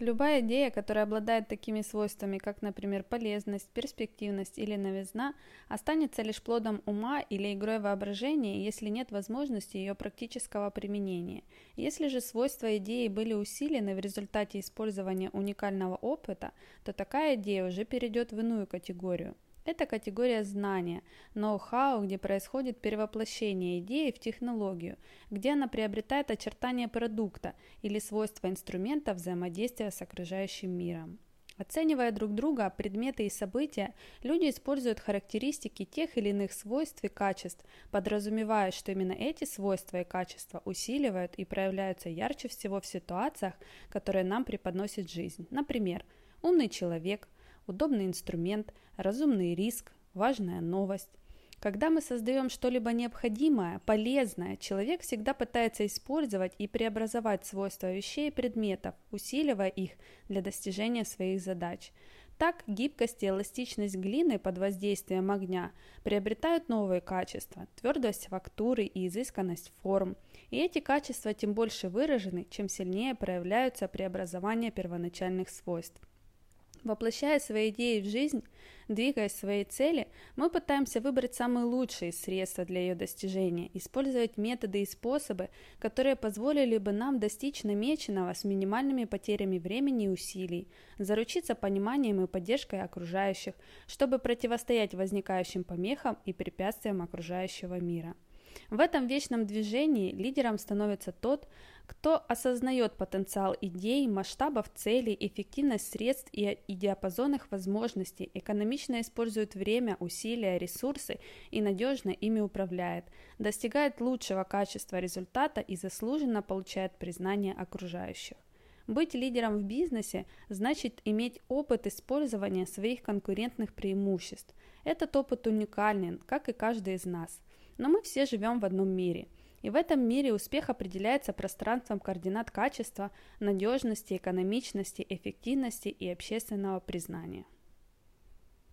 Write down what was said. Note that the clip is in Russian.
Любая идея, которая обладает такими свойствами, как, например, полезность, перспективность или новизна, останется лишь плодом ума или игрой воображения, если нет возможности ее практического применения. Если же свойства идеи были усилены в результате использования уникального опыта, то такая идея уже перейдет в иную категорию. Это категория знания, ноу-хау, где происходит перевоплощение идеи в технологию, где она приобретает очертания продукта или свойства инструмента взаимодействия с окружающим миром. Оценивая друг друга, предметы и события, люди используют характеристики тех или иных свойств и качеств, подразумевая, что именно эти свойства и качества усиливают и проявляются ярче всего в ситуациях, которые нам преподносит жизнь. Например, умный человек – удобный инструмент, разумный риск, важная новость. Когда мы создаем что-либо необходимое, полезное, человек всегда пытается использовать и преобразовать свойства вещей и предметов, усиливая их для достижения своих задач. Так, гибкость и эластичность глины под воздействием огня приобретают новые качества – твердость фактуры и изысканность форм. И эти качества тем больше выражены, чем сильнее проявляются преобразования первоначальных свойств. Воплощая свои идеи в жизнь, двигаясь своей цели, мы пытаемся выбрать самые лучшие средства для ее достижения, использовать методы и способы, которые позволили бы нам достичь намеченного с минимальными потерями времени и усилий, заручиться пониманием и поддержкой окружающих, чтобы противостоять возникающим помехам и препятствиям окружающего мира. В этом вечном движении лидером становится тот, кто осознает потенциал идей, масштабов целей, эффективность средств и, и диапазон их возможностей, экономично использует время, усилия, ресурсы и надежно ими управляет, достигает лучшего качества результата и заслуженно получает признание окружающих. Быть лидером в бизнесе значит иметь опыт использования своих конкурентных преимуществ. Этот опыт уникален, как и каждый из нас. Но мы все живем в одном мире – и в этом мире успех определяется пространством координат качества, надежности, экономичности, эффективности и общественного признания.